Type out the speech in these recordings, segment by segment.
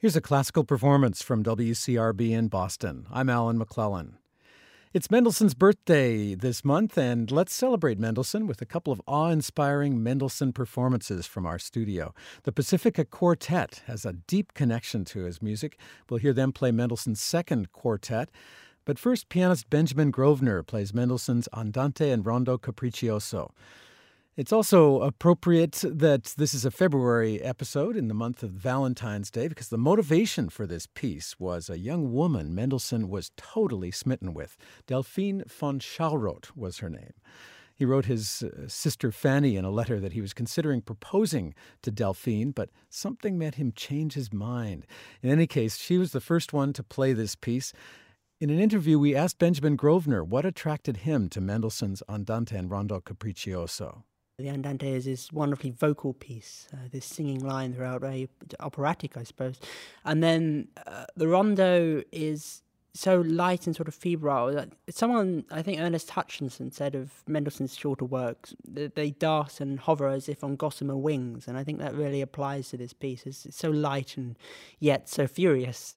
Here's a classical performance from WCRB in Boston. I'm Alan McLellan. It's Mendelssohn's birthday this month, and let's celebrate Mendelssohn with a couple of awe inspiring Mendelssohn performances from our studio. The Pacifica Quartet has a deep connection to his music. We'll hear them play Mendelssohn's second quartet. But first, pianist Benjamin Grosvenor plays Mendelssohn's Andante and Rondo Capriccioso. It's also appropriate that this is a February episode in the month of Valentine's Day because the motivation for this piece was a young woman Mendelssohn was totally smitten with. Delphine von Schauroth was her name. He wrote his uh, sister Fanny in a letter that he was considering proposing to Delphine, but something made him change his mind. In any case, she was the first one to play this piece. In an interview, we asked Benjamin Grosvenor what attracted him to Mendelssohn's Andante and Rondo Capriccioso. The Andante is this wonderfully vocal piece, uh, this singing line throughout, very operatic, I suppose. And then uh, the rondo is so light and sort of febrile. Someone, I think Ernest Hutcheson said of Mendelssohn's shorter works, that they dart and hover as if on gossamer wings. And I think that really applies to this piece. It's, it's so light and yet so furious.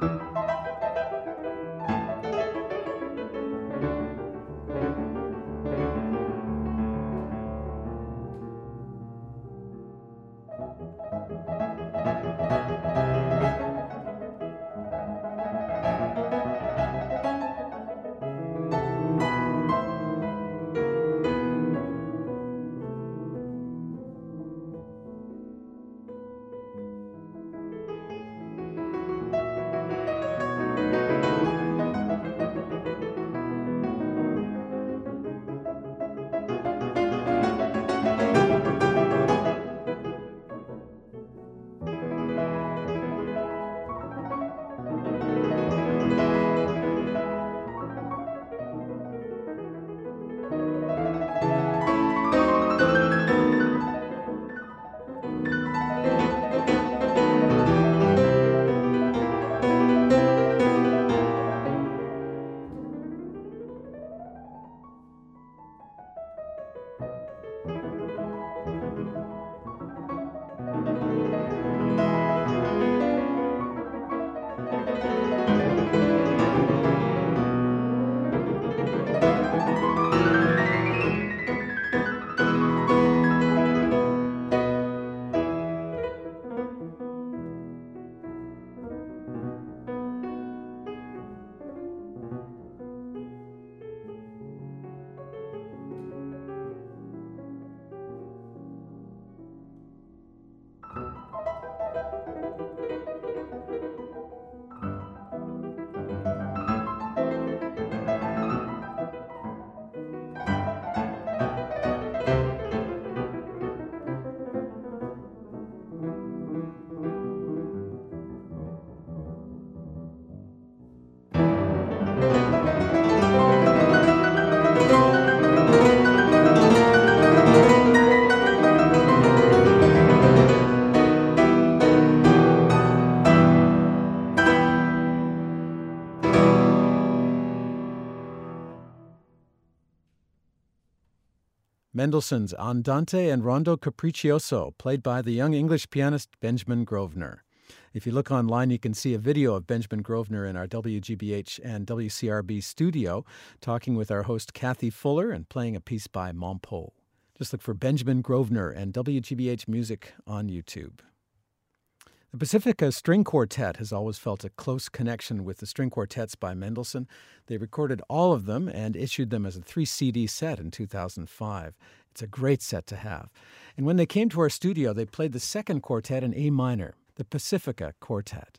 Música Mendelssohn's Andante and Rondo Capriccioso, played by the young English pianist Benjamin Grosvenor. If you look online, you can see a video of Benjamin Grosvenor in our WGBH and WCRB studio talking with our host Cathy Fuller and playing a piece by Mompou. Just look for Benjamin Grosvenor and WGBH Music on YouTube. The Pacifica String Quartet has always felt a close connection with the string quartets by Mendelssohn. They recorded all of them and issued them as a three CD set in 2005. It's a great set to have. And when they came to our studio, they played the second quartet in A minor, the Pacifica Quartet.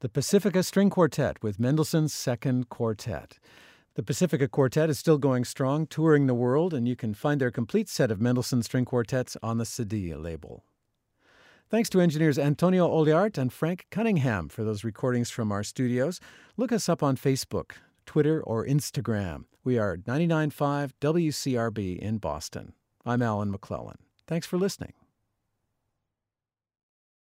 The Pacifica String Quartet with Mendelssohn's Second Quartet. The Pacifica Quartet is still going strong, touring the world, and you can find their complete set of Mendelssohn string quartets on the Cedille label. Thanks to engineers Antonio Oliart and Frank Cunningham for those recordings from our studios. Look us up on Facebook, Twitter, or Instagram. We are 99.5 WCRB in Boston. I'm Alan McLellan. Thanks for listening.